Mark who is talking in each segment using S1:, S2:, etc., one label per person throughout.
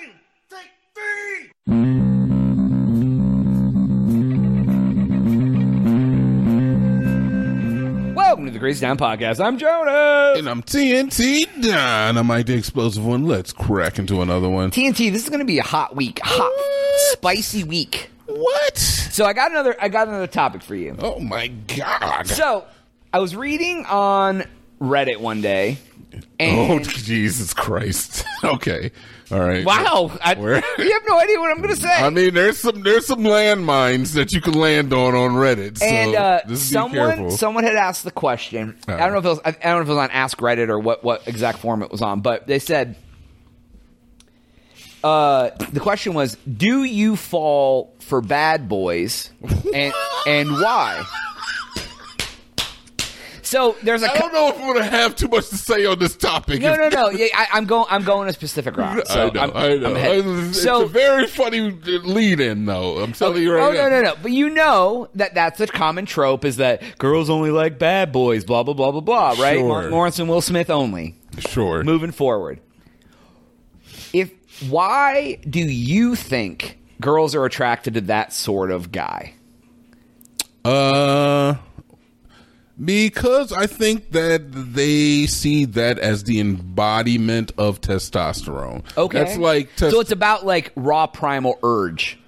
S1: you take three.
S2: Welcome to the Crazy Town Podcast. I'm Jonas.
S3: And I'm TNT Dynamite, the explosive one. Let's crack into another one.
S2: TNT, this is going to be a hot week, hot, spicy week.
S3: What?
S2: So I got another. I got another topic for you.
S3: Oh my god.
S2: So I was reading on Reddit one day, and
S3: Oh Jesus Christ. okay. All right.
S2: wow, I, you have no idea what I'm going to say.
S3: I mean, there's some there's some landmines that you can land on on Reddit. So
S2: and uh, someone someone had asked the question. I don't know if it was I I don't know if it was on Ask Reddit or what what exact form it was on, but they said uh, the question was, "Do you fall for bad boys, and and why?" So there's a
S3: I don't know if we're gonna have too much to say on this topic.
S2: no no no. Yeah, I, I'm going I'm going a specific route. So
S3: I know,
S2: I'm,
S3: I know.
S2: I'm.
S3: It's
S2: so
S3: a very funny lead in, though. I'm telling you right
S2: oh
S3: now.
S2: no no no! But you know that that's a common trope is that girls only like bad boys. Blah blah blah blah blah. Right?
S3: Sure.
S2: Martin Lawrence and Will Smith only.
S3: Sure.
S2: Moving forward, if why do you think girls are attracted to that sort of guy?
S3: Uh, because I think that they see that as the embodiment of testosterone.
S2: Okay,
S3: that's like tes-
S2: so it's about like raw primal urge.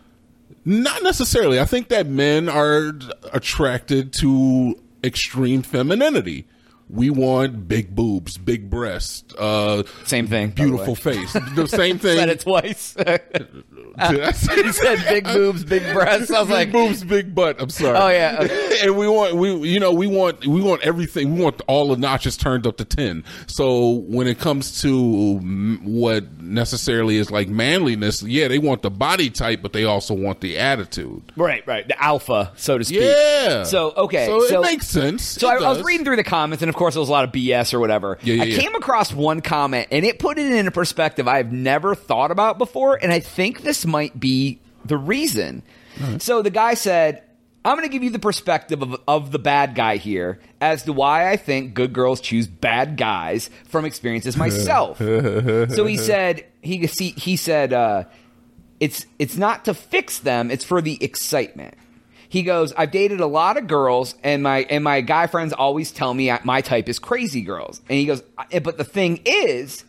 S3: not necessarily. I think that men are attracted to extreme femininity. We want big boobs, big breasts, uh,
S2: Same thing. by the
S3: beautiful face. The same thing.
S2: Said it twice.
S3: Did I say-
S2: he said big boobs, big breasts. I was
S3: big
S2: like,
S3: boobs, big butt. I'm sorry.
S2: Oh, yeah, okay.
S3: and we want we you know we want we want everything. We want all the notches turned up to ten. So when it comes to what necessarily is like manliness, yeah, they want the body type, but they also want the attitude.
S2: right, right, the alpha, so to speak.
S3: Yeah.
S2: So okay,
S3: So,
S2: so
S3: it makes sense.
S2: So I, I was reading through the comments, and of course, there was a lot of BS or whatever.
S3: Yeah, yeah,
S2: I
S3: yeah.
S2: came across one comment, and it put it in a perspective I've never thought about before, and I think this might be the reason. So the guy said, "I'm going to give you the perspective of, of the bad guy here as to why I think good girls choose bad guys from experiences myself." so he said, he he, he said, uh, "It's it's not to fix them; it's for the excitement." He goes, I've dated a lot of girls, and my and my guy friends always tell me my type is crazy girls. And he goes, eh, but the thing is,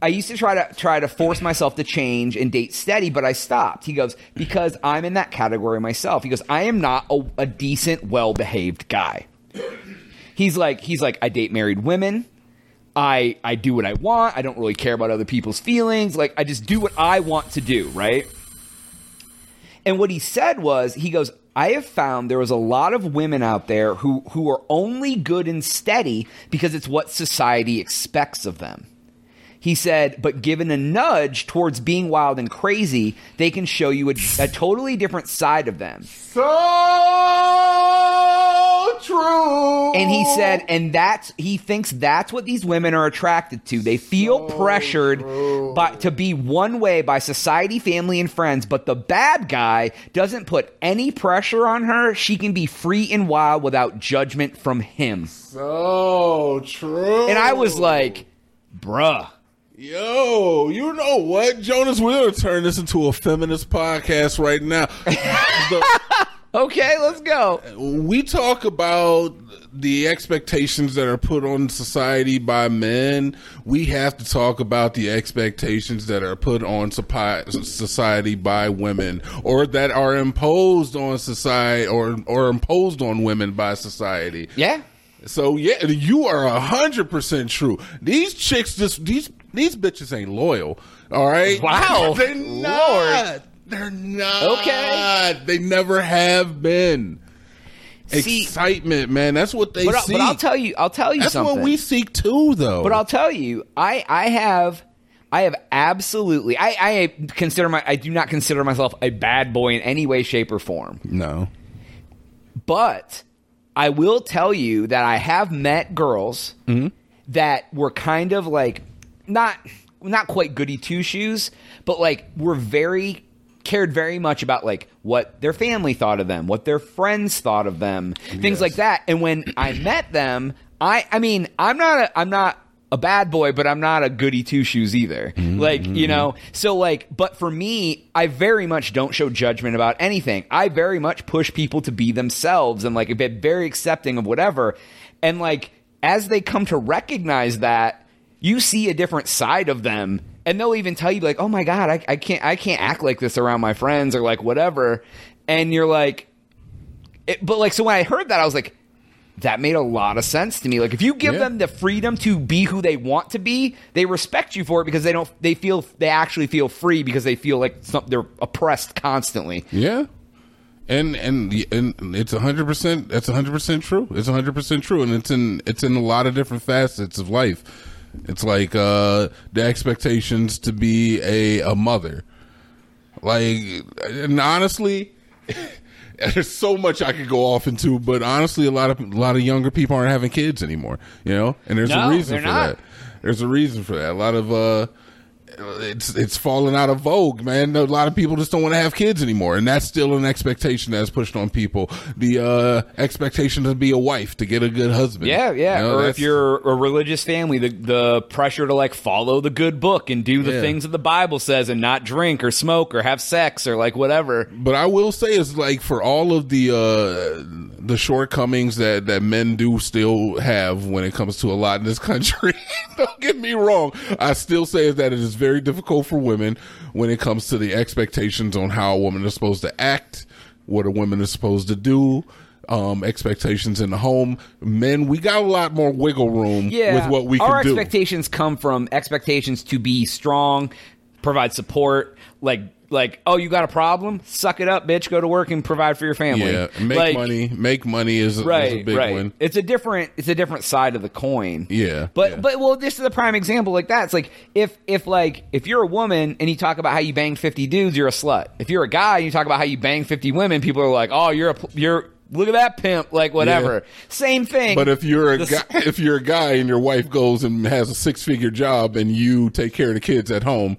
S2: I used to try to try to force myself to change and date steady, but I stopped. He goes, because I'm in that category myself. He goes, I am not a, a decent, well behaved guy. He's like, he's like, I date married women. I I do what I want. I don't really care about other people's feelings. Like I just do what I want to do, right? And what he said was, he goes, I have found there was a lot of women out there who, who are only good and steady because it's what society expects of them. He said, but given a nudge towards being wild and crazy, they can show you a, a totally different side of them.
S3: So true.
S2: And he said, and that's he thinks that's what these women are attracted to. They feel pressured by, to be one way by society, family, and friends. But the bad guy doesn't put any pressure on her. She can be free and wild without judgment from him.
S3: so true.
S2: And I was like, bruh.
S3: Yo, you know what, Jonas? We're gonna turn this into a feminist podcast right now. The-
S2: Okay, let's go.
S3: we talk about the expectations that are put on society by men. We have to talk about the expectations that are put on society by women, or that are imposed on society, or or imposed on women by society.
S2: Yeah.
S3: So yeah, you are a hundred percent true. These chicks just these these bitches ain't loyal. All right.
S2: Wow.
S3: They're
S2: Lord.
S3: They're not.
S2: Okay.
S3: They never have been.
S2: See-
S3: Excitement, man. That's what they
S2: But, I-
S3: seek.
S2: but I'll tell you, I'll tell you
S3: That's
S2: something.
S3: what we seek too, though.
S2: But I'll tell you, I I have I have absolutely I I consider my I do not consider myself a bad boy in any way, shape, or form.
S3: no.
S2: But I will tell you that I have met girls mm-hmm. that were kind of like not not quite goody two shoes, but like were very cared very much about like what their family thought of them, what their friends thought of them, things
S3: Yes.
S2: like that. And when I met them, I I mean, I'm not a, I'm not a bad boy, but I'm not a goody two shoes either. Mm-hmm. Like, you mm-hmm. know, so like, but for me, I very much don't show judgment about anything. I very much push people to be themselves and like be very accepting of whatever. And like, as they come to recognize that, you see a different side of them. And they'll even tell you like, "Oh my god, I, I can't, I can't act like this around my friends or like whatever." And you're like, it, but like, so when I heard that, I was like, that made a lot of sense to me. Like if you give
S3: Yeah.
S2: them the freedom to be who they want to be, they respect you for it because they don't they feel they actually feel free because they feel like some, they're oppressed constantly.
S3: Yeah. And and and it's hundred percent. That's hundred percent true. It's hundred percent true, and it's in it's in a lot of different facets of life. It's like uh the expectations to be a a mother, like, and honestly, there's so much I could go off into, but honestly, a lot of a lot of younger people aren't having kids anymore. You know, and there's
S2: No,
S3: a reason for
S2: not.
S3: that. There's a reason for that. A lot of uh it's it's falling out of vogue, man. A lot of people just don't want to have kids anymore, and that's still an expectation that's pushed on people. The uh expectation to be a wife, to get a good husband.
S2: Yeah, yeah.
S3: You know,
S2: or if you're a religious family, the the pressure to like follow the good book and do the
S3: Yeah.
S2: things that the Bible says and not drink or smoke or have sex or like whatever.
S3: But I will say is like for all of the uh the shortcomings that that men do still have when it comes to a lot in this country. don't get me wrong. I still say is that it is very difficult for women when it comes to the expectations on how a woman is supposed to act, what a woman is supposed to do. Um, expectations in the home. Men, we got a lot more wiggle room
S2: Yeah,
S3: with what we
S2: our
S3: can do.
S2: expectations come from expectations to be strong, provide support. Like like oh, you got a problem? Suck it up, bitch. Go to work and provide for your family.
S3: yeah, make
S2: Like,
S3: money. Make money is, is a big
S2: right.
S3: one.
S2: It's a different, it's a different side of the coin.
S3: Yeah,
S2: but
S3: yeah.
S2: but well, this is a prime example like that. It's like if if like if you're a woman and you talk about how you banged fifty dudes, you're a slut. If you're a guy and you talk about how you banged fifty women, people are like, oh, you're a you're look at that pimp, like whatever. Same thing.
S3: But if you're a
S2: The
S3: guy, if you're a guy and your wife goes and has a six figure job and you take care of the kids at home,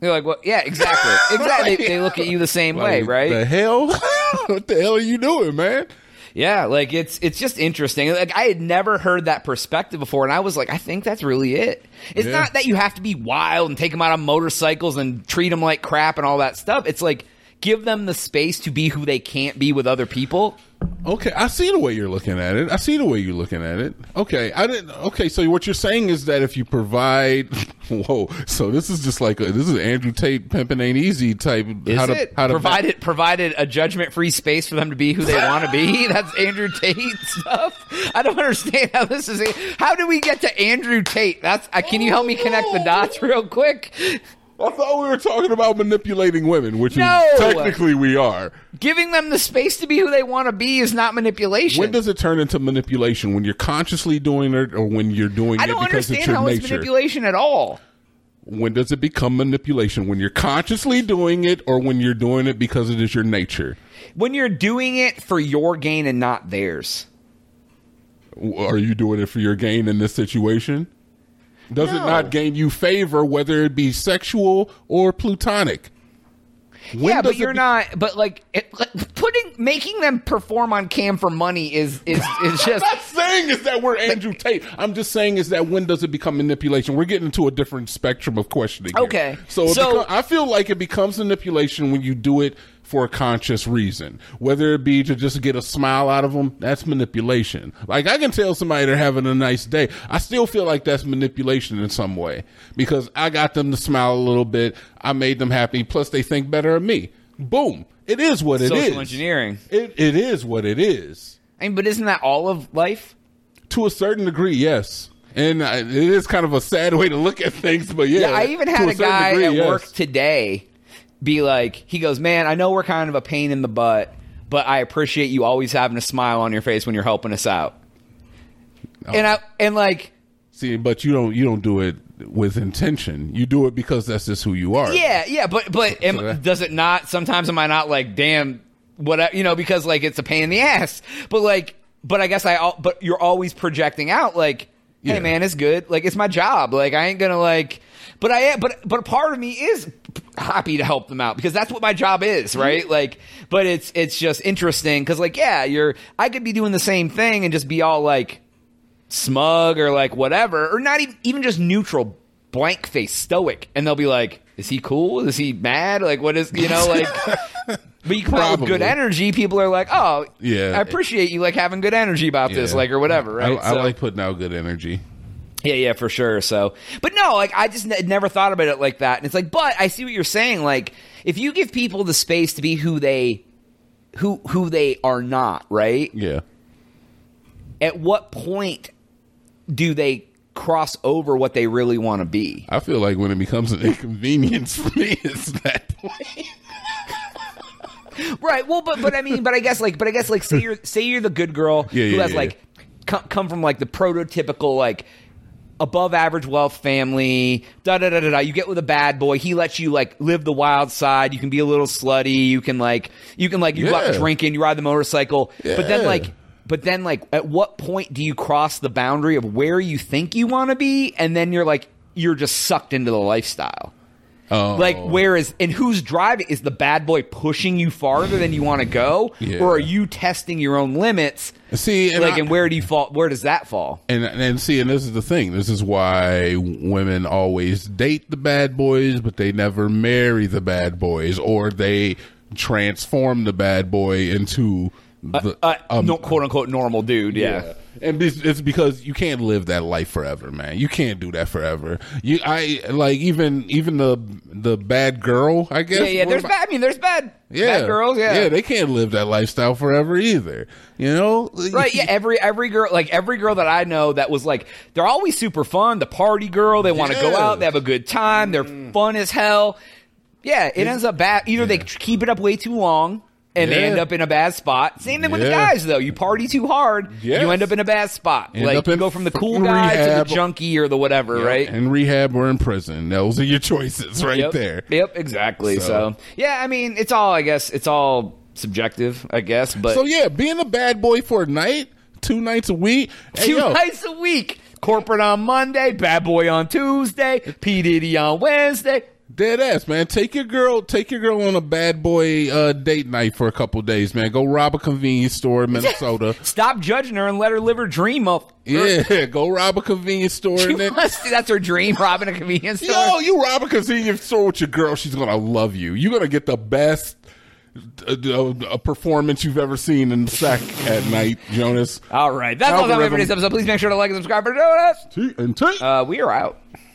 S2: they're like, well, yeah, exactly, exactly. They, they look at you the same way,
S3: like,
S2: right?
S3: The hell, what the hell are you doing, man?
S2: Yeah, like it's it's just interesting. Like I had never heard that perspective before, and I was like, I think that's really it. It's
S3: Yeah.
S2: not that you have to be wild and take them out on motorcycles and treat them like crap and all that stuff. It's like give them the space to be who they can't be with other people.
S3: Okay, I see the way you're looking at it. I see the way you're looking at it. Okay, I didn't. Okay, so what you're saying is that if you provide, whoa, so this is just like a, this is Andrew Tate pimping ain't easy type.
S2: Is
S3: how to,
S2: it
S3: how to
S2: provided provided a judgment free space for them to be who they want to be? That's Andrew Tate stuff. I don't understand how this is. How do we get to Andrew Tate? That's. Uh, can you help me connect the dots real quick?
S3: I thought we were talking about manipulating women, which
S2: No!
S3: is, technically we are.
S2: Giving them the space to be who they want to be is not manipulation.
S3: When does it turn into manipulation? When you're consciously doing it, or when you're doing
S2: I
S3: it
S2: don't
S3: because
S2: understand
S3: it's your
S2: how it's
S3: nature?
S2: manipulation at all.
S3: when does it become manipulation? When you're consciously doing it, or when you're doing it because it is your nature?
S2: When you're doing it for your gain and not theirs.
S3: Are you doing it for your gain in this situation? Does it not gain you favor, whether it be sexual or plutonic? When
S2: yeah, but you're
S3: be-
S2: not. But like it, like, putting, making them perform on cam for money is is is just.
S3: I'm not saying is that we're Andrew Tate. I'm just saying is that when does it become manipulation? We're getting into a different spectrum of questioning. here.
S2: Okay.
S3: so,
S2: So-
S3: beco- I feel like it becomes manipulation when you do it for a conscious reason, whether it be to just get a smile out of them. That's manipulation. Like I can tell somebody they're having a nice day. I still feel like that's manipulation in some way because I got them to smile a little bit. I made them happy. Plus, they think better of me. Boom. It is what it is.
S2: Social engineering.
S3: It, it is what it is.
S2: I mean, but isn't that all of life?
S3: To a certain degree, yes. And it is kind of a sad way to look at things, but yeah.
S2: Yeah, I even had a,
S3: certain
S2: guy
S3: degree,
S2: at
S3: yes.
S2: work today be like, he goes, "Man, I know we're kind of a pain in the butt, but I appreciate you always having a smile on your face when you're helping us out."
S3: Oh.
S2: And I and like,
S3: See, but you don't you don't do it with intention. You do it because that's just who you are.
S2: yeah, yeah, but but am,
S3: So that-
S2: does it not? Sometimes am I not like, damn, what you know, because like it's a pain in the ass. But like, but I guess I. But you're always projecting out like, hey
S3: Yeah.
S2: man, it's good. Like it's my job. Like I ain't gonna like. But I am. But but a part of me is happy to help them out because that's what my job is, mm-hmm. right? Like, but it's it's just interesting because like, yeah, you're. I could be doing the same thing and just be all like smug or like whatever, or not even even just neutral, blank face, stoic, and they'll be like, "Is he cool? Is he mad? Like what is you know like." But you come out with good energy, people are like, "Oh,
S3: Yeah.
S2: I appreciate you like having good energy about this, like or whatever."
S3: I,
S2: Right?
S3: I
S2: So-
S3: like putting out good energy.
S2: yeah, yeah, for sure. So, but no, like I just n- never thought about it like that. And it's like, but I see what you're saying. Like, if you give people the space to be who they, who who they are not, right?
S3: Yeah.
S2: At what point do they cross over what they really want to be?
S3: I feel like when it becomes an inconvenience for me, it's that point.
S2: Right. Well, but but I mean, but I guess like, but I guess like, say you're say you're the good girl
S3: Yeah,
S2: who
S3: yeah,
S2: has
S3: yeah.
S2: like come, come from like the prototypical like above average wealth family. Da da da da da. You get with a bad boy. He lets you like live the wild side. You can be a little slutty. You can like you can like you go out drinking. You ride the motorcycle. But then like. But then, like, at what point do you cross the boundary of where you think you want to be, and then you're like, you're just sucked into the lifestyle?
S3: Oh.
S2: Like, where is and who's driving? Is the bad boy pushing you farther than you want to go,
S3: Yeah.
S2: or are you testing your own limits?
S3: See, and
S2: like,
S3: I-
S2: and where do you fall? Where does that fall?
S3: And and see, and this is the thing. This is why women always date the bad boys, but they never marry the bad boys, or they transform the bad boy into the
S2: Uh,
S3: um,
S2: no, quote unquote normal dude. Yeah.
S3: And it's it's because you can't live that life forever, man. You can't do that forever. You, I like even even the the bad girl. I guess.
S2: Yeah, yeah. There's bad. I mean, there's bad,
S3: yeah,
S2: bad girls. Yeah,
S3: yeah. They can't live that lifestyle forever either. You know,
S2: Right, yeah. Every every girl, like every girl that I know, that was like they're always super fun. The party girl, they want to go out, they have a good time, they're fun as hell. Yeah, it ends up bad. Either they keep it up way too long. And they end up in a bad spot. Same thing with the guys, though. You party too hard,
S3: Yes.
S2: you end up in a bad spot.
S3: End
S2: like you go from the cool guy
S3: rehab.
S2: to the junkie or the whatever, right?
S3: In rehab or in prison. Those are your choices right
S2: yep.
S3: there.
S2: Yep, exactly. So.
S3: So.
S2: yeah, I mean, it's all. I guess it's all subjective. I guess, but
S3: So yeah, being a bad boy for a night, two nights a week. hey,
S2: two
S3: yo,
S2: nights a week. Corporate on Monday, bad boy on Tuesday, P Diddy on Wednesday.
S3: Dead ass, man. Take your girl, take your girl on a bad boy uh, date night for a couple days, man. Go rob a convenience store in Minnesota.
S2: Stop judging her and let her live her dream of.
S3: yeah, go rob a convenience store
S2: She
S3: and then.
S2: that's her dream, robbing a convenience store.
S3: Yo, you rob a convenience store with your girl, she's gonna love you. You're gonna get the best uh, uh, performance you've ever seen in the sack at night, Jonas.
S2: All right, that's all the time for
S3: Algorithm.
S2: this episode. Please make sure to like and subscribe for us.
S3: T and T.
S2: Uh, we are out.